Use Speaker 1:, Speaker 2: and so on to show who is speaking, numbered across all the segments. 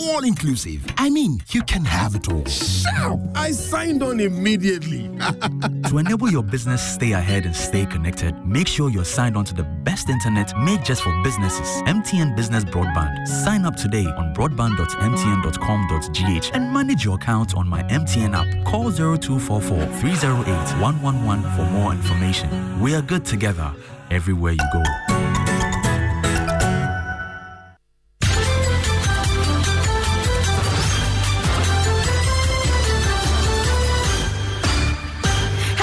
Speaker 1: all inclusive. I mean, you can have it all.
Speaker 2: Shout! I signed on immediately.
Speaker 3: to enable your business stay ahead and stay connected, make sure you're signed on to the best internet made just for businesses. MTN Business Broadband. Sign up today on broadband.mtn.com.gh and manage your account on my MTN app. Call 0244 308 111 for more information. We are good together everywhere you go.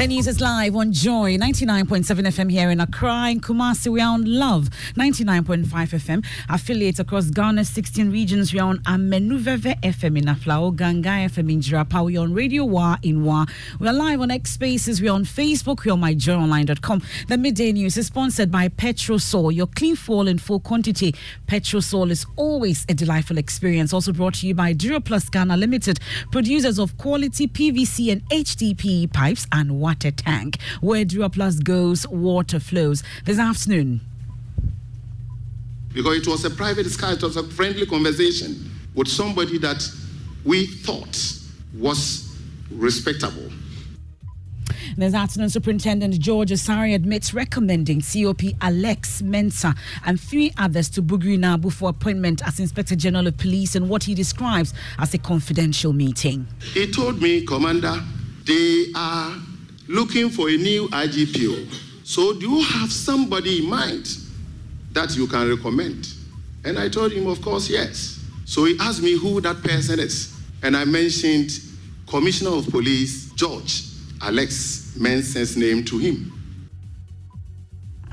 Speaker 4: The news is live on Joy 99.7 FM here in Accra. In Kumasi, we are on Love 99.5 FM. Affiliates across Ghana's 16 regions, we are on Amenuveve FM in Aflao, Ganga FM in Jirapa. We are on Radio Wa in Wa. We are live on X Spaces. We are on Facebook. We are on myjoyonline.com. The midday news is sponsored by Petrosol, your clean fuel in full quantity. Petrosol is always a delightful experience. Also brought to you by Duraplast Ghana Limited, producers of quality PVC and HDPE pipes and water water tank. Where Duraplast goes, water flows. This afternoon.
Speaker 5: Because it was a private discussion, it was a friendly conversation with somebody that we thought was respectable.
Speaker 4: This afternoon, Superintendent George Asare admits recommending COP Alex Mensah and three others to Bugri Naabu for appointment as Inspector General of Police in what he describes as a confidential meeting.
Speaker 5: He told me, Commander, they are looking for a new IGPO. So, do you have somebody in mind that you can recommend? And I told him, of course, yes. So he asked me who that person is. And I mentioned Commissioner of Police George Alex Mensah's name to him.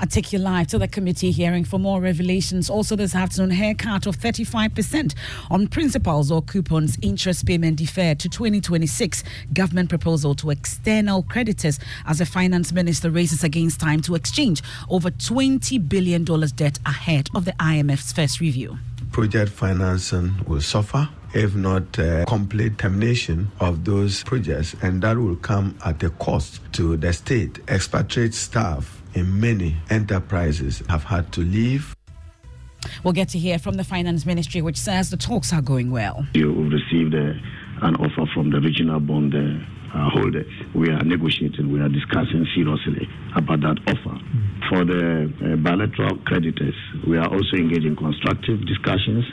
Speaker 4: I take you live to the committee hearing for more revelations. Also, this afternoon, haircut of 35% on principals or coupons, interest payment deferred to 2026. Government proposal to external creditors as the finance minister races against time to exchange over $20 billion debt ahead of the IMF's first review.
Speaker 6: Project financing will suffer if not uh, complete termination of those projects, and that will come at a cost to the state. Expatriate staff in many enterprises have had to leave.
Speaker 4: We'll get to hear from the Finance Ministry, which says the talks are going well.
Speaker 7: We've received uh, an offer from the regional bond uh, holder. We are negotiating, we are discussing seriously about that offer. For the uh, bilateral creditors, we are also engaged in constructive discussions.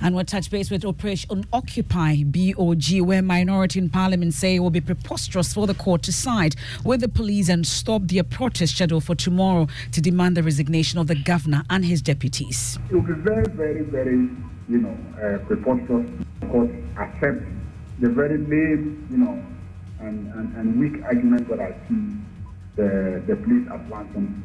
Speaker 4: And we'll touch base with Operation Occupy BOG, where minority in parliament say it will be preposterous for the court to side with the police and stop their protest schedule for tomorrow to demand the resignation of the governor and his deputies.
Speaker 8: It will be very, very, very, you know, uh, preposterous. Court accept the very lame, you know, and, and, and weak argument that I see the, the police advancing.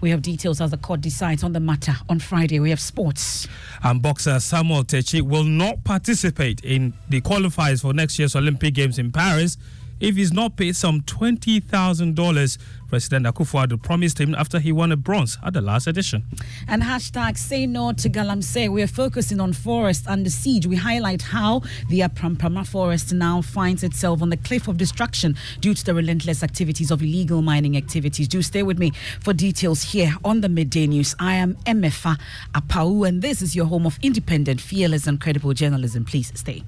Speaker 4: We have details as the court decides on the matter on Friday. We have sports.
Speaker 9: And boxer Samuel Takyi will not participate in the qualifiers for next year's Olympic Games in Paris if he's not paid some $20,000 President Akufo-Addo promised him after he won a bronze at the last edition.
Speaker 4: And hashtag say no to Galamsey. We are focusing on forest under siege. We highlight how the Apamprama forest now finds itself on the cliff of destruction due to the relentless activities of illegal mining activities. Do stay with me for details here on the Midday News. I am Emefa Apawu, and this is your home of independent, fearless, and credible journalism. Please stay.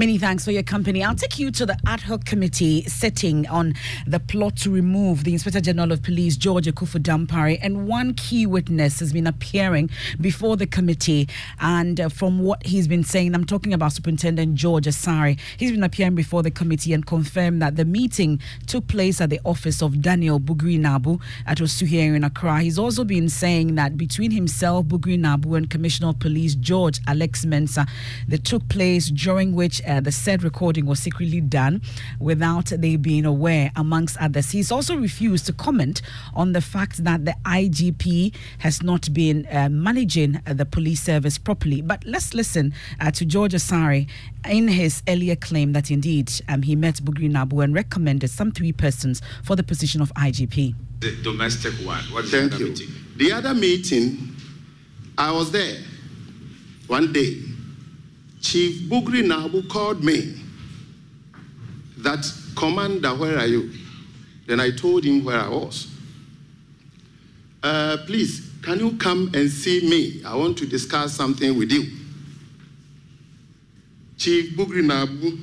Speaker 4: Many thanks for your company. I'll take you to the ad hoc committee sitting on the plot to remove the Inspector General of Police, George Akuffo Dampare, and one key witness has been appearing before the committee. And uh, from what he's been saying, I'm talking about Superintendent George Asare. He's been appearing before the committee and confirmed that the meeting took place at the office of Daniel Bugri Naabu at Osuhia in Accra. He's also been saying that between himself, Bugri Naabu, and Commissioner of Police George Alex Mensah, they took place during which uh, the said recording was secretly done without they being aware, amongst others. He's also refused to comment on the fact that the IGP has not been uh, managing uh, the police service properly. But let's listen uh, to George Asare in his earlier claim that indeed um, he met Bugri Naabu and recommended some three persons for the position of IGP.
Speaker 5: The domestic one. What is Thank the you. Meeting? The other meeting, I was there. one day, Chief Bugri Naabu called me that, Commander, where are you? Then I told him where I was. Uh, please, can you come and see me? I want to discuss something with you. Chief Bugri Naabu,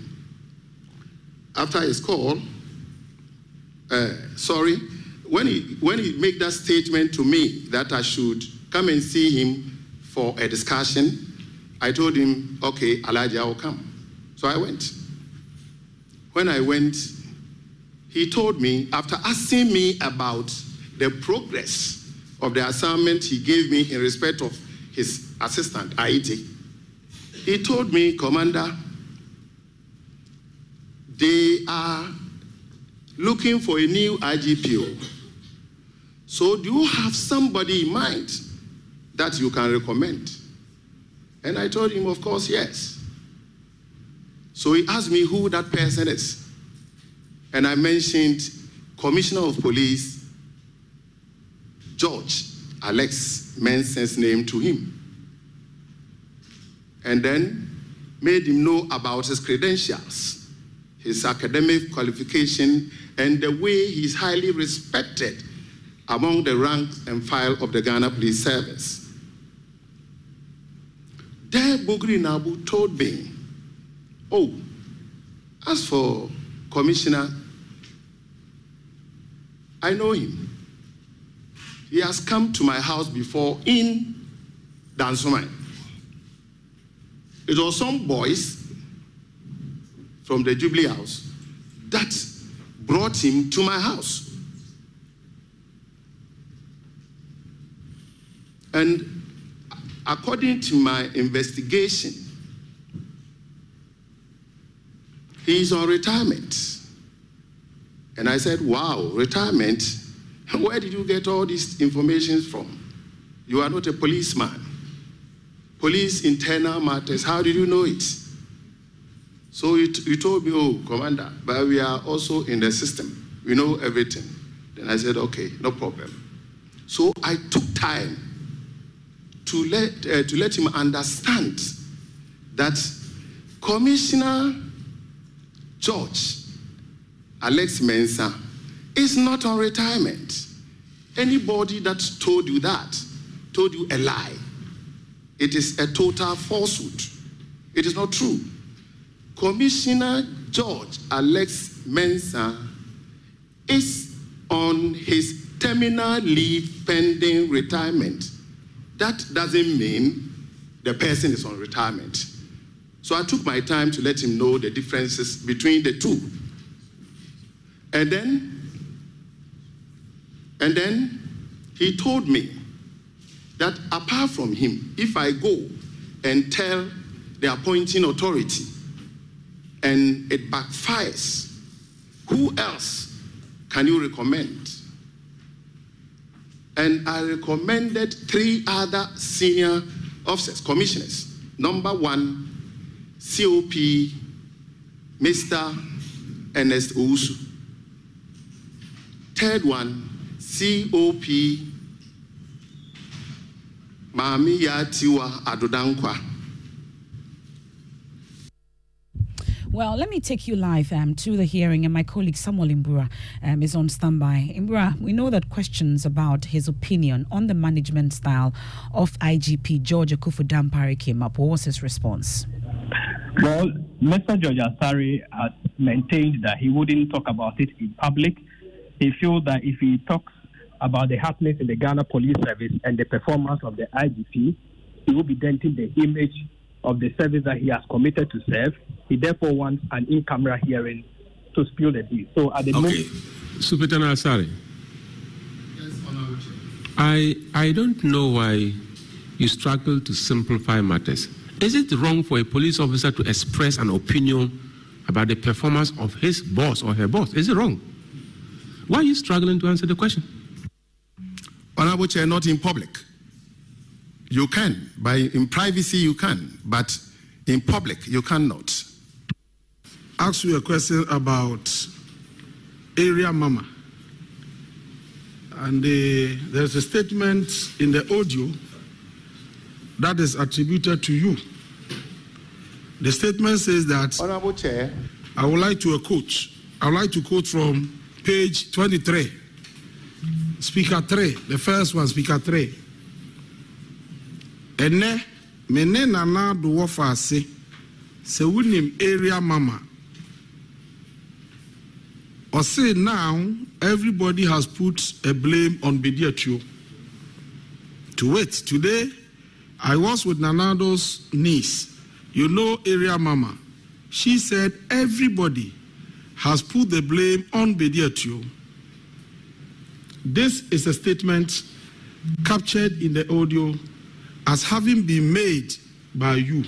Speaker 5: after his call, uh, sorry, when he, when he made that statement to me that I should come and see him for a discussion, I told him, okay, Elijah, I will come. So I went. When I went, he told me, after asking me about the progress of the assignment he gave me in respect of his assistant, Aiti, he told me, Commander, they are looking for a new IGPO. So, do you have somebody in mind that you can recommend? And I told him, Of course, yes. So he asked me who that person is. And I mentioned Commissioner of Police George Alex Mensah's name to him. And then made him know about his credentials, his academic qualification, and the way he's highly respected among the ranks and file of the Ghana Police Service. There, Bugri Naabu told me, Oh, as for Commissioner, I know him. He has come to my house before in Dansoman. It was some boys from the Jubilee House that brought him to my house. And according to my investigation, he's on retirement. And I said, Wow, retirement? Where did you get all this information from? You are not a policeman. Police internal matters, how did you know it? So you told me, Oh, Commander, but we are also in the system. We know everything. Then I said, Okay, no problem. So I took time to let, uh, to let him understand that Commissioner George Alex Mensah is not on retirement. Anybody that told you that told you a lie. It is a total falsehood. It is not true. Commissioner George Alex Mensah is on his terminal leave pending retirement. That doesn't mean the person is on retirement. So I took my time to let him know the differences between the two. And then, and then he told me that apart from him, if I go and tell the appointing authority and it backfires, who else can you recommend? And I recommended three other senior officers, commissioners. Number one, COP Mr. Ernest Owusu. Third one, COP Mami Yatiwa Adodankwa.
Speaker 4: Well, let me take you live um, to the hearing, and my colleague Samuel Imbura um, is on standby. Imbura, we know that questions about his opinion on the management style of IGP George Akuffo Dampare came up. What was his response?
Speaker 10: Well, Mr. George Asare has maintained that he wouldn't talk about it in public. He feels that if he talks about the happenings in the Ghana Police Service and the performance of the IGP, he will be denting the image of the service that he has committed to serve. He therefore wants an in-camera hearing to spill the tea. So at the
Speaker 2: okay.
Speaker 10: moment,
Speaker 2: Superintendent Asare. I I don't know why you struggle to simplify matters. Is it wrong for a police officer to express an opinion about the performance of his boss or her boss? Is it wrong? Why are you struggling to answer the question?
Speaker 5: Honorable Chair, not in public. You can. By in privacy you can, but in public you cannot.
Speaker 11: Ask you a question about area mama. And uh, there's a statement in the audio that is attributed to you. The statement says that.
Speaker 5: Honorable Chair.
Speaker 11: I would like to quote. I would like to quote from page 23. Speaker 3, the first one, Speaker 3. Ene, mene nana do wafa ase, se wunim area mama. Say now, everybody has put a blame on Bediatio. To wait, today, I was with Nanado's niece, you know, area mama. She said everybody has put the blame on Bediatio. This is a statement captured in the audio as having been made by you.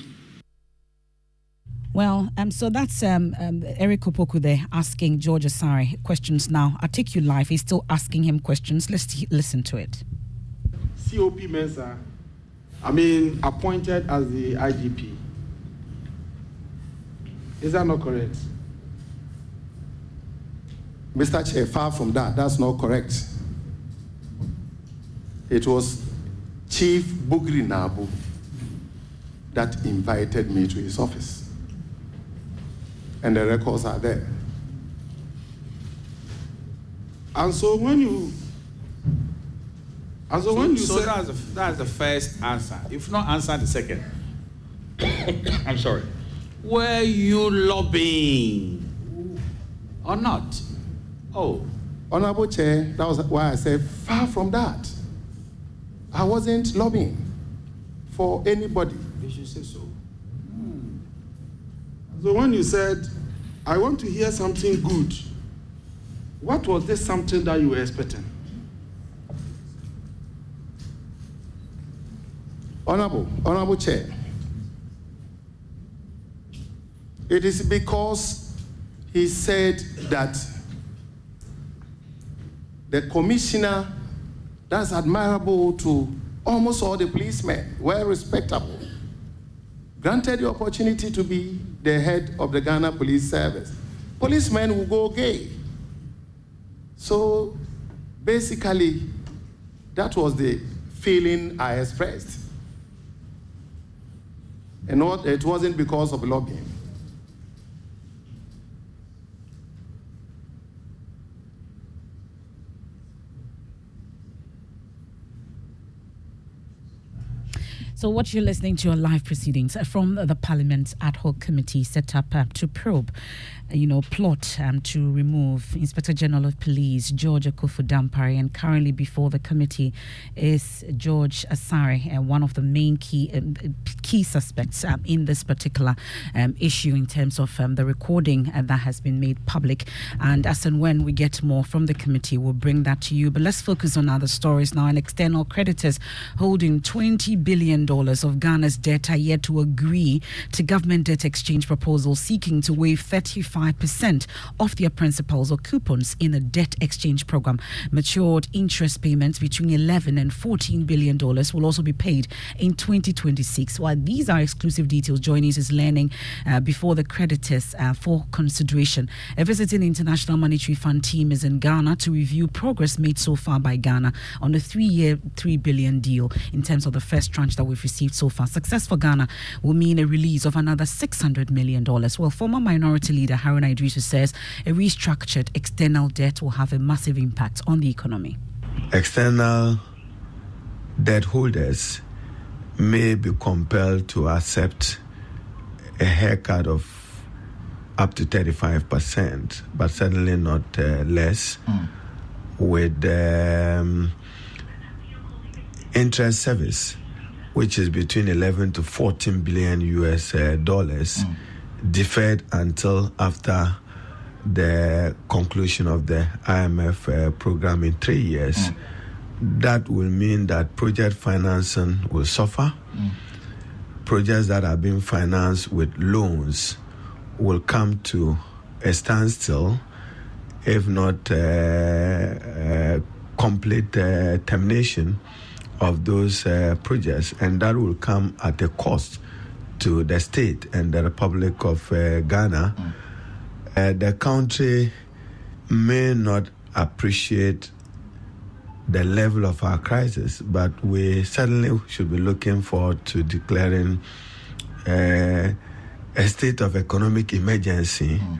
Speaker 4: Well, um, so that's um, um, Eric Opoku there asking George Asare questions now. I take you live. He's still asking him questions. Let's t- listen to it.
Speaker 11: COP Mensah, I mean, appointed as the IGP. Is that not correct?
Speaker 5: Mr. Chair, far from that, that's not correct. It was Chief Bugri Naabu that invited me to his office. And the records are there.
Speaker 11: And so when you and so,
Speaker 12: so
Speaker 11: when you
Speaker 12: so
Speaker 11: say
Speaker 12: that's the, that's the first answer. If not answer the second. I'm sorry. Were you lobbying or not? Oh.
Speaker 5: Honorable Chair, that was why I said far from that. I wasn't lobbying for anybody.
Speaker 12: You should say so. Hmm.
Speaker 11: so when you said, I want to hear something good, what was this something that you were expecting?
Speaker 5: Honorable, Honorable Chair, it is because he said that the commissioner, that's admirable to almost all the policemen, well respectable, granted the opportunity to be the head of the Ghana Police Service. Policemen will go gay. So basically, that was the feeling I expressed. And not, it wasn't because of lobbying.
Speaker 4: So, what you're listening to are live proceedings from the Parliament's ad hoc committee set up uh, to probe, uh, you know, plot um, to remove Inspector General of Police George Akuffo Dampare. And currently before the committee is George Asare, uh, one of the main key um, key suspects um, in this particular um, issue in terms of the recording uh, that has been made public. And as and when we get more from the committee, we'll bring that to you. But let's focus on other stories now. And external creditors holding 20 billion of Ghana's debt are yet to agree to government debt exchange proposals seeking to waive 35% of their principals or coupons in a debt exchange program. Matured interest payments between 11 and 14 billion dollars will also be paid in 2026. While these are exclusive details, joining us is learning uh, before the creditors uh, for consideration. A visiting International Monetary Fund team is in Ghana to review progress made so far by Ghana on the three-year, three billion deal in terms of the first tranche that we've received so far. Success for Ghana will mean a release of another $600 million. Well, former minority leader Haruna Iddrisu says a restructured external debt will have a massive impact on the economy.
Speaker 6: External debt holders may be compelled to accept a haircut of up to 35%, but certainly not uh, less, mm. with um, interest service which is between 11 to 14 billion US uh, dollars, mm. deferred until after the conclusion of the IMF uh, program in three years. Mm. That will mean that project financing will suffer. Mm. Projects that are being financed with loans will come to a standstill, if not uh, uh complete uh, termination of those uh, projects, and that will come at a cost to the state and the Republic of uh, Ghana. Mm. Uh, the country may not appreciate the level of our crisis, but we certainly should be looking forward to declaring uh, a state of economic emergency. Mm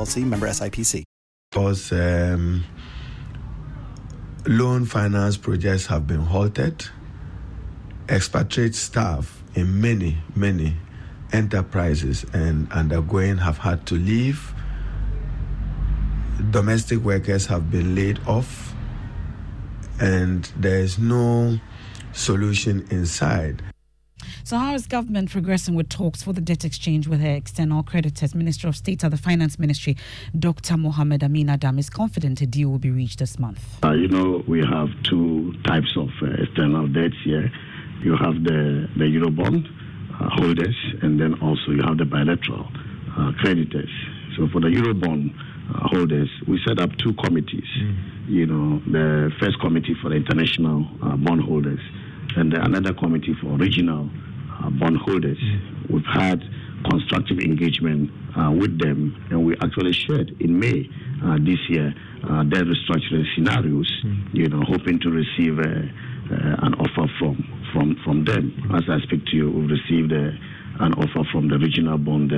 Speaker 13: member SIPC.
Speaker 6: Because um, loan finance projects have been halted, expatriate staff in many, many enterprises and undergoing have had to leave. Domestic workers have been laid off, and there is no solution inside.
Speaker 4: So, how is government progressing with talks for the debt exchange with her external creditors? Minister of State at the Finance Ministry, Dr. Mohamed Amin Adam, is confident a deal will be reached this month.
Speaker 7: Uh, you know, we have two types of uh, external debts here. You have the, the Eurobond uh, holders, and then also you have the bilateral uh, creditors. So, for the Eurobond uh, holders, we set up two committees. Mm. You know, the first committee for the international uh, bond holders, and another committee for regional bondholders. Mm-hmm. We've had constructive engagement uh, with them, and we actually shared in May uh, this year uh, their restructuring scenarios. Mm-hmm. You know, hoping to receive uh, uh, an offer from from from them. Mm-hmm. As I speak to you, we've received an offer from the regional bond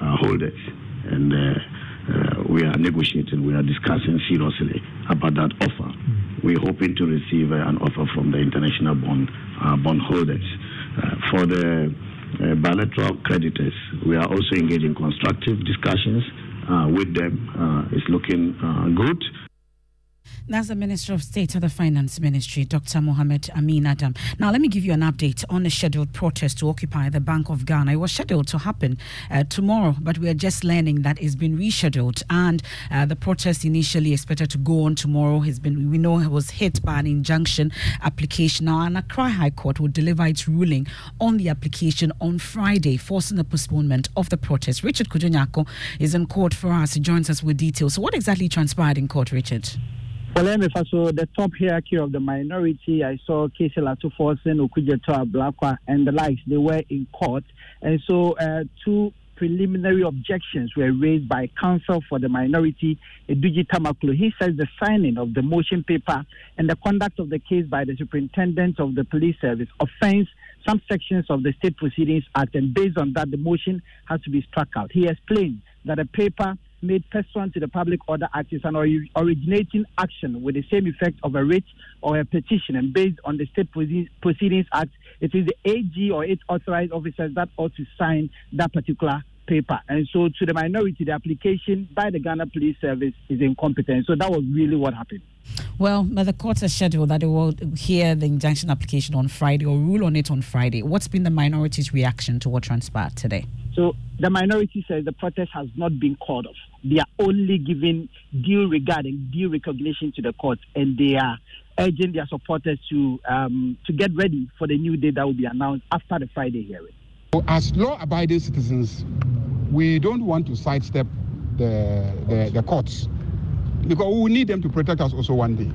Speaker 7: holders, and. we are negotiating, we are discussing seriously about that offer. Mm-hmm. We're hoping to receive an offer from the international bond bond holders. Uh, for the uh, bilateral creditors, we are also engaging constructive discussions uh, with them. it's looking good.
Speaker 4: That's the Minister of State of the Finance Ministry, Dr. Mohamed Amin Adam. Now, let me give you an update on the scheduled protest to occupy the Bank of Ghana. It was scheduled to happen uh, tomorrow, but we are just learning that it's been rescheduled. And uh, the protest initially expected to go on tomorrow has been, we know, it was hit by an injunction application. Now, an Accra High Court will deliver its ruling on the application on Friday, forcing the postponement of the protest. Richard Kudonyako is in court for us. He joins us with details. So, what exactly transpired in court, Richard?
Speaker 14: Well, let me first so the top hierarchy of the minority, I saw Casey Latufosin, Okudzeto Ablakwa, and the likes. They were in court, and so uh, two preliminary objections were raised by counsel for the minority, Edudzi Tamakloe. He says the signing of the motion paper and the conduct of the case by the superintendent of the police service offends some sections of the State Proceedings Act, and based on that, the motion has to be struck out. He explained that a paper made pursuant to the Public Order Act is an originating action with the same effect of a writ or a petition. And based on the State Proceedings Act, it is the AG or its authorized officers that ought to sign that particular paper. And so, to the minority, the application by the Ghana Police Service is incompetent. So, that was really what happened.
Speaker 4: Well, but the court has scheduled that they will hear the injunction application on Friday or rule on it on Friday. What's been the minority's reaction to what transpired today?
Speaker 14: So the minority says the protest has not been called off. They are only giving due regarding due recognition to the court, and they are urging their supporters to um, to get ready for the new day that will be announced after the Friday hearing.
Speaker 15: As law-abiding citizens, we don't want to sidestep the, the, the courts because we need them to protect us also one day.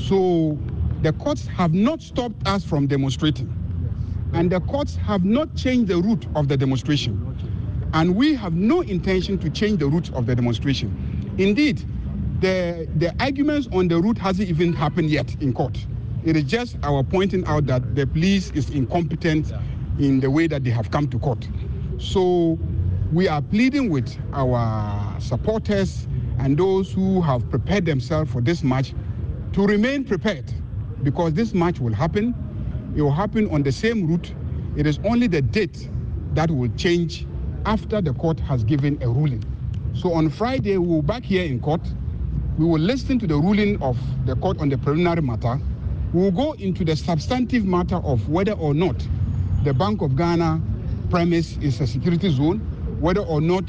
Speaker 15: So the courts have not stopped us from demonstrating and the courts have not changed the route of the demonstration. And we have no intention to change the route of the demonstration. Indeed, the, the arguments on the route hasn't even happened yet in court. It is just our pointing out that the police is incompetent in the way that they have come to court. So we are pleading with our supporters and those who have prepared themselves for this match to remain prepared because this match will happen it will happen on the same route. It is only the date that will change after the court has given a ruling. So on Friday, we will back here in court. We will listen to the ruling of the court on the preliminary matter. We will go into the substantive matter of whether or not the Bank of Ghana premise is a security zone, whether or not,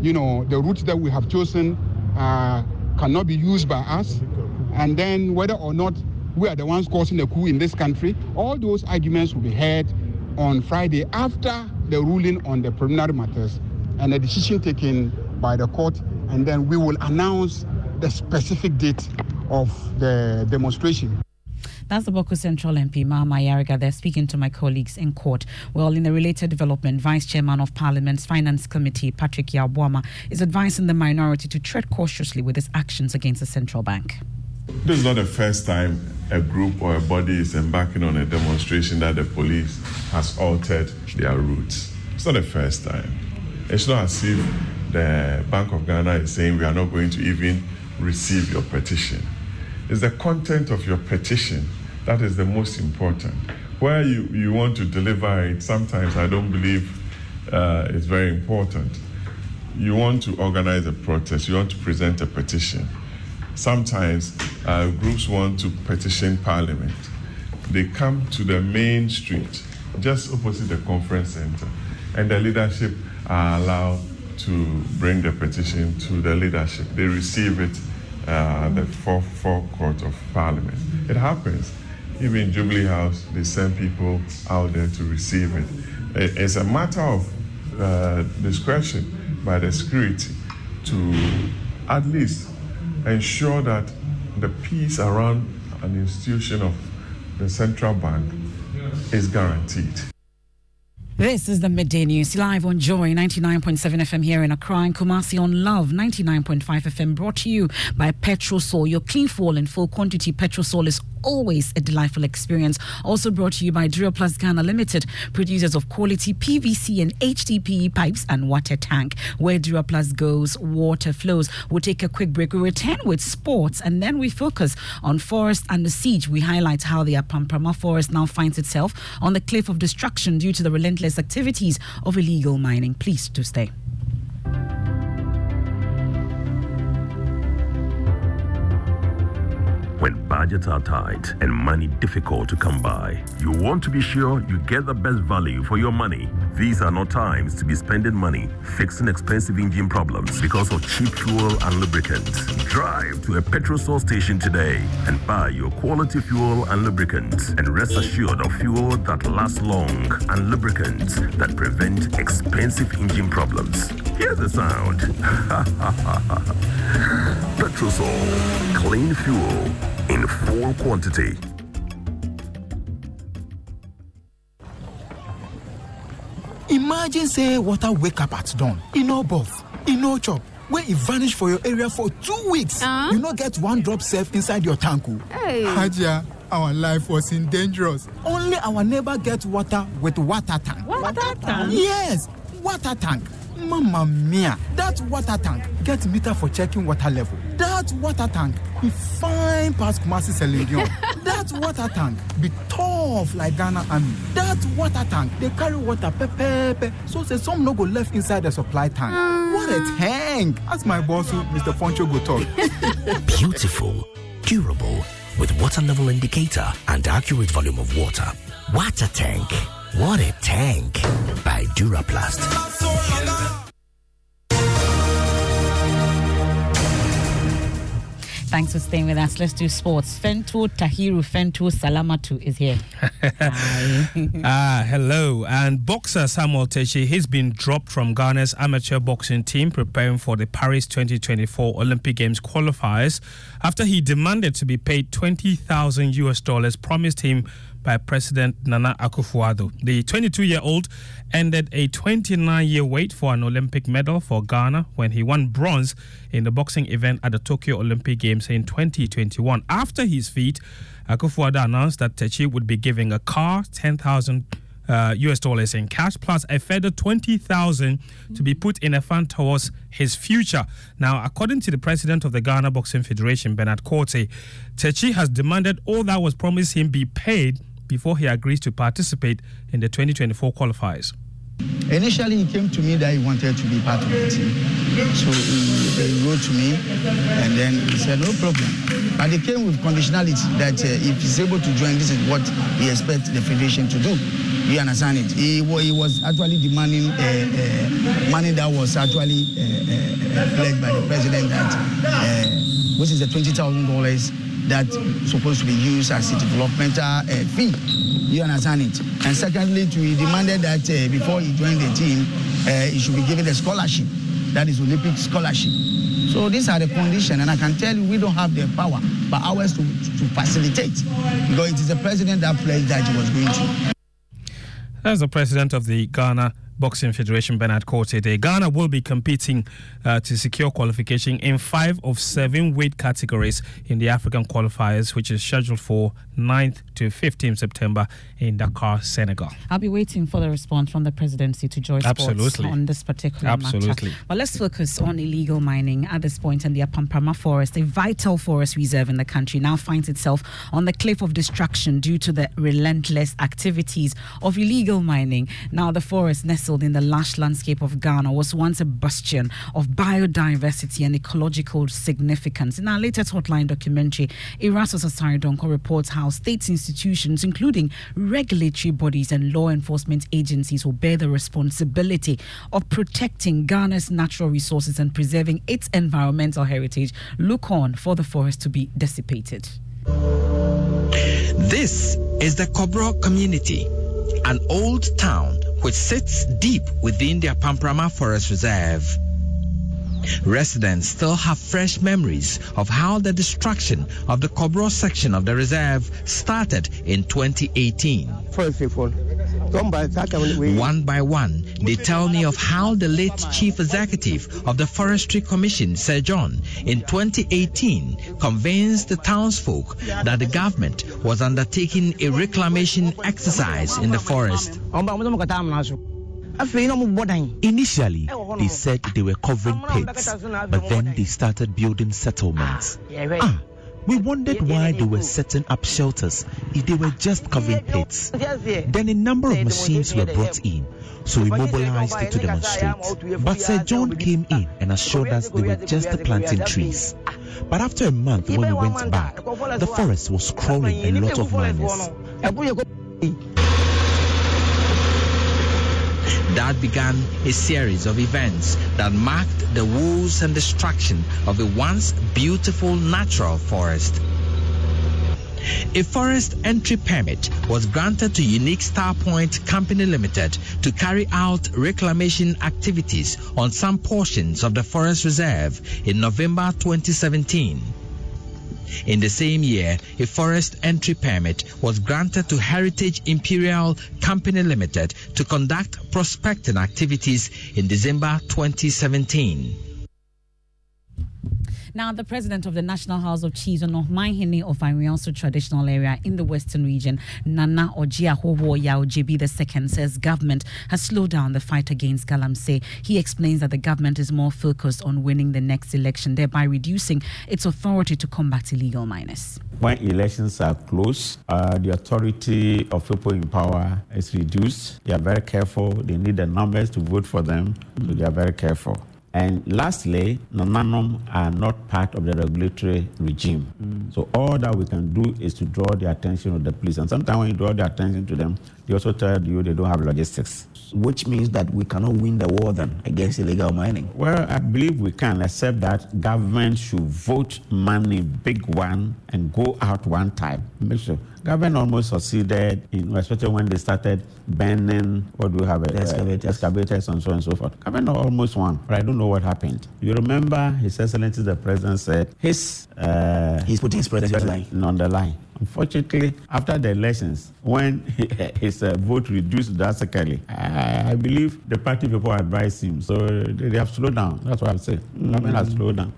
Speaker 15: you know, the route that we have chosen uh, cannot be used by us, and then whether or not we are the ones causing the coup in this country. All those arguments will be heard on Friday after the ruling on the preliminary matters and the decision taken by the court, and then we will announce the specific date of the demonstration.
Speaker 4: That's the Bawku Central MP, Mahama Ayariga. They're speaking to my colleagues in court. Well, in a related development, Vice Chairman of Parliament's Finance Committee, Patrick Yaw-Boamah, is advising the minority to tread cautiously with its actions against the central bank.
Speaker 16: This is not the first time a group or a body is embarking on a demonstration that the police has altered their routes. It's not the first time. It's not as if the Bank of Ghana is saying we are not going to even receive your petition. It's the content of your petition that is the most important. Where you, you want to deliver it, sometimes I don't believe uh, it's very important. You want to organize a protest, you want to present a petition. Sometimes uh, groups want to petition parliament. They come to the main street, just opposite the conference center, and the leadership are allowed to bring the petition to the leadership. They receive it uh, the fourth forecourt of parliament. It happens. Even Jubilee House, they send people out there to receive it. It's a matter of uh, discretion by the security to at least ensure that the peace around an institution of the central bank is guaranteed.
Speaker 4: This is the Midday News live on Joy 99.7 FM here in Accra and Kumasi on Love 99.5 FM brought to you by Petrosol. Your clean fuel in full quantity Petrosol is always a delightful experience. Also brought to you by Duraplast Ghana Limited, producers of quality PVC and HDPE pipes and water tank. Where Duraplast goes, water flows. We'll take a quick break. We return with sports and then we focus on forest and the siege. We highlight how the Apamprama forest now finds itself on the cliff of destruction due to the relentless activities of illegal mining. Please do stay.
Speaker 17: Budgets are tight and money difficult to come by. You want to be sure you get the best value for your money. These are not times to be spending money fixing expensive engine problems because of cheap fuel and lubricants. Drive to a Petrosol station today and buy your quality fuel and lubricants and rest assured of fuel that lasts long and lubricants that prevent expensive engine problems. Hear the sound. Petrosol, clean fuel in full quantity.
Speaker 18: Imagine say water wake up at dawn, e no buff, e no chop, wey e vanish for your area for two weeks. You no get one drop safe inside your tank o.
Speaker 19: Hey.
Speaker 18: Hajiya, our life was in dangerous. Only our neighbor get water with water tank.
Speaker 19: Water tank?
Speaker 18: Yes, water tank. Mama mia, that water tank get meter for checking water level. That water tank be fine pass Kumasi Selenium. that water tank be tough like Ghana Army. That water tank they carry water pepepe so say some no go left inside the supply tank. Mm. What a tank! As my boss, Mr. Poncho go talk.
Speaker 1: Beautiful, durable, with water level indicator and accurate volume of water. Water tank. What a tank! By Duraplast.
Speaker 4: Thanks for staying with us. Let's do sports. Fentu Tahiru Fentu Salamatu is here.
Speaker 9: ah, hello. And boxer Samuel Takyi, he's been dropped from Ghana's amateur boxing team preparing for the Paris 2024 Olympic Games qualifiers after he demanded to be paid 20,000 US dollars promised him by President Nana Akufo-Addo. The 22-year-old ended a 29-year wait for an Olympic medal for Ghana when he won bronze in the boxing event at the Tokyo Olympic Games in 2021. After his feat, Akufo-Addo announced that Takyi would be giving a car, 10,000 uh, US dollars in cash, plus a further 20,000 to be put in a fund towards his future. Now, according to the president of the Ghana Boxing Federation, Bernard Quartey, Takyi has demanded all that was promised him be paid before he agrees to participate in the 2024 qualifiers.
Speaker 20: Initially, he came to me that he wanted to be part of the team. So he, he wrote to me and then he said, no problem. But he came with conditionality that uh, if he's able to join, this is what he expects the federation to do. You understand it? He, he was actually demanding uh, uh, money that was actually uh, uh, pledged by the president that, uh, which is the $20,000 that supposed to be used as a developmental uh, fee. You understand it? And secondly, we demanded that uh, before he joined the team, uh, he should be given a scholarship, that is Olympic scholarship. So these are the conditions, and I can tell you we don't have the power, but ours to, to facilitate, because it is the president that pledged that he was going to.
Speaker 9: As the president of the Ghana Boxing Federation, Bernard Kortede, Ghana will be competing uh, to secure qualification in five of seven weight categories in the African qualifiers, which is scheduled for 9th to 15th September in Dakar, Senegal.
Speaker 4: I'll be waiting for the response from the presidency to Joy Sports
Speaker 9: Absolutely.
Speaker 4: on this particular
Speaker 9: Absolutely.
Speaker 4: matter. But let's focus on illegal mining at this point in the Apamprama Forest, a vital forest reserve in the country, now finds itself on the cliff of destruction due to the relentless activities of illegal mining. Now, the forest nestled in the lush landscape of Ghana was once a bastion of biodiversity and ecological significance. In our latest hotline documentary, Erastus Asare Donkor reports how state institutions, including regulatory bodies and law enforcement agencies, will bear the responsibility of protecting Ghana's natural resources and preserving its environmental heritage. Look on for the forest to be dissipated.
Speaker 19: This is the Kobro community, an old town which sits deep within the Pamprama Forest Reserve. Residents still have fresh memories of how the destruction of the Kobro section of the reserve started in 2018. One by one, they tell me of how the late chief executive of the Forestry Commission, Sir John, in 2018 convinced the townsfolk that the government was undertaking a reclamation exercise in the forest.
Speaker 21: Initially, they said they were covering pits, but then they started building settlements. Ah, we wondered why they were setting up shelters if they were just covering pits. Then a number of machines were brought in, so we mobilized to demonstrate. But Sir John came in and assured us they were just planting trees. But after a month, when we went back, the forest was crawling a lot of miners.
Speaker 19: That began a series of events that marked the woes and destruction of a once beautiful natural forest. A forest entry permit was granted to Unique Star Point Company Limited to carry out reclamation activities on some portions of the forest reserve in November 2017. In the same year, a forest entry permit was granted to Heritage Imperial Company Limited to conduct prospecting activities in December 2017.
Speaker 4: Now, the president of the National House of Chiefs, Onohmahene of Arianso traditional area in the western region, Nana Ojiahowo JB II, says government has slowed down the fight against Galamsey. He explains that the government is more focused on winning the next election, thereby reducing its authority to combat illegal miners.
Speaker 22: When elections are close, uh, the authority of people in power is reduced. They are very careful. They need the numbers to vote for them, they are very careful. And lastly, Nananom are not part of the regulatory regime. Mm. So all that we can do is to draw the attention of the police. And sometimes when you draw the attention to them, they also tell you they don't have logistics.
Speaker 1: Which means that we cannot win the war then against illegal mining.
Speaker 22: Well, I believe we can, except that government should vote money, big one, and go out one time. Make sure. Government almost succeeded, in, especially when they started banning, what do we have? Uh,
Speaker 1: excavators.
Speaker 22: excavators and so on and so forth. Government almost won, but I don't know what happened. You remember His Excellency the President said his. Uh,
Speaker 1: He's putting his president on the line.
Speaker 22: Unfortunately, after the elections, when his uh, vote reduced drastically, I, I, believe the party people advised him. So they, they have slowed down. That's what I'm saying. Mm-hmm. Government has slowed down.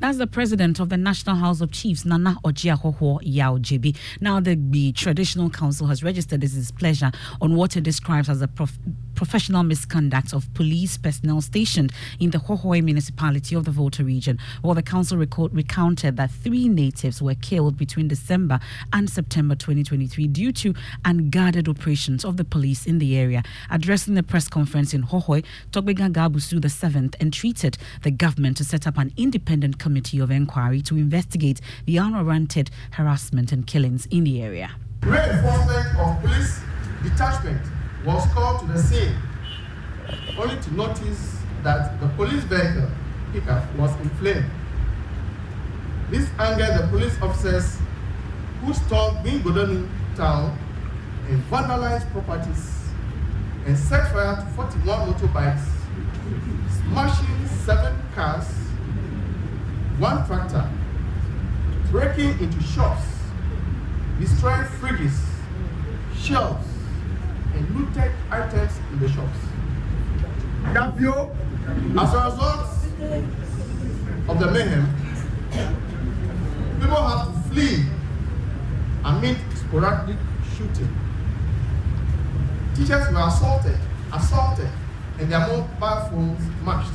Speaker 4: That's the president of the National House of Chiefs, Nana Ogyeahohoo Yaw Gyebi. Now, the, the Traditional Council has registered its displeasure on what it describes as a prof- professional misconduct of police personnel stationed in the Hohoe municipality of the Volta region. while the council record, recounted that three natives were killed between December and September 2023 due to unguarded operations of the police in the area. Addressing the press conference in Hohoe, Togbega Gabusu the entreated the government to set up an independent committee of inquiry to investigate the unwarranted harassment and killings in the area.
Speaker 5: Reinforcement of police detachment was called to the scene only to notice that the police vehicle pickup was in flame.
Speaker 23: This angered the police officers who stormed Green Godoni town and vandalized properties and set fire to 41 motorbikes, smashing seven cars, one tractor, breaking into shops, destroying fridges, shelves, and looted items in the shops. As a result of the mayhem, people have to flee amid sporadic shooting. Teachers were assaulted, assaulted, and their mobile phones smashed.